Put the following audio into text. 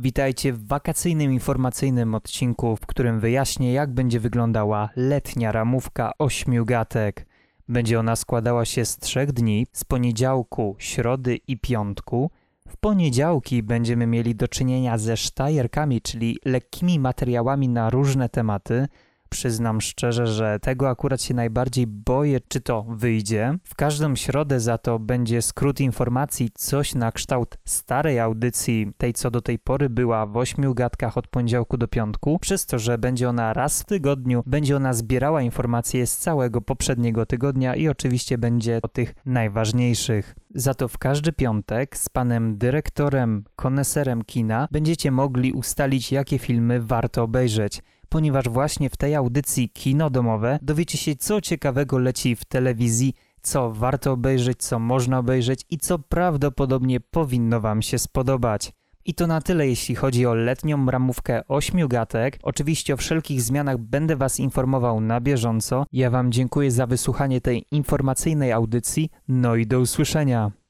Witajcie w wakacyjnym informacyjnym odcinku, w którym wyjaśnię, jak będzie wyglądała letnia ramówka ośmiu gatek. Będzie ona składała się z trzech dni, z poniedziałku, środy i piątku. W poniedziałki będziemy mieli do czynienia ze sztajerkami, czyli lekkimi materiałami na różne tematy. Przyznam szczerze, że tego akurat się najbardziej boję, czy to wyjdzie. W każdą środę za to będzie skrót informacji, coś na kształt starej audycji, tej co do tej pory była w ośmiu gadkach od poniedziałku do piątku, przez to, że będzie ona raz w tygodniu, będzie ona zbierała informacje z całego poprzedniego tygodnia i oczywiście będzie o tych najważniejszych. Za to w każdy piątek z panem dyrektorem, koneserem kina będziecie mogli ustalić, jakie filmy warto obejrzeć ponieważ właśnie w tej audycji Kino Domowe dowiecie się, co ciekawego leci w telewizji, co warto obejrzeć, co można obejrzeć i co prawdopodobnie powinno Wam się spodobać. I to na tyle, jeśli chodzi o letnią ramówkę ośmiu gatek. Oczywiście o wszelkich zmianach będę Was informował na bieżąco. Ja Wam dziękuję za wysłuchanie tej informacyjnej audycji. No i do usłyszenia.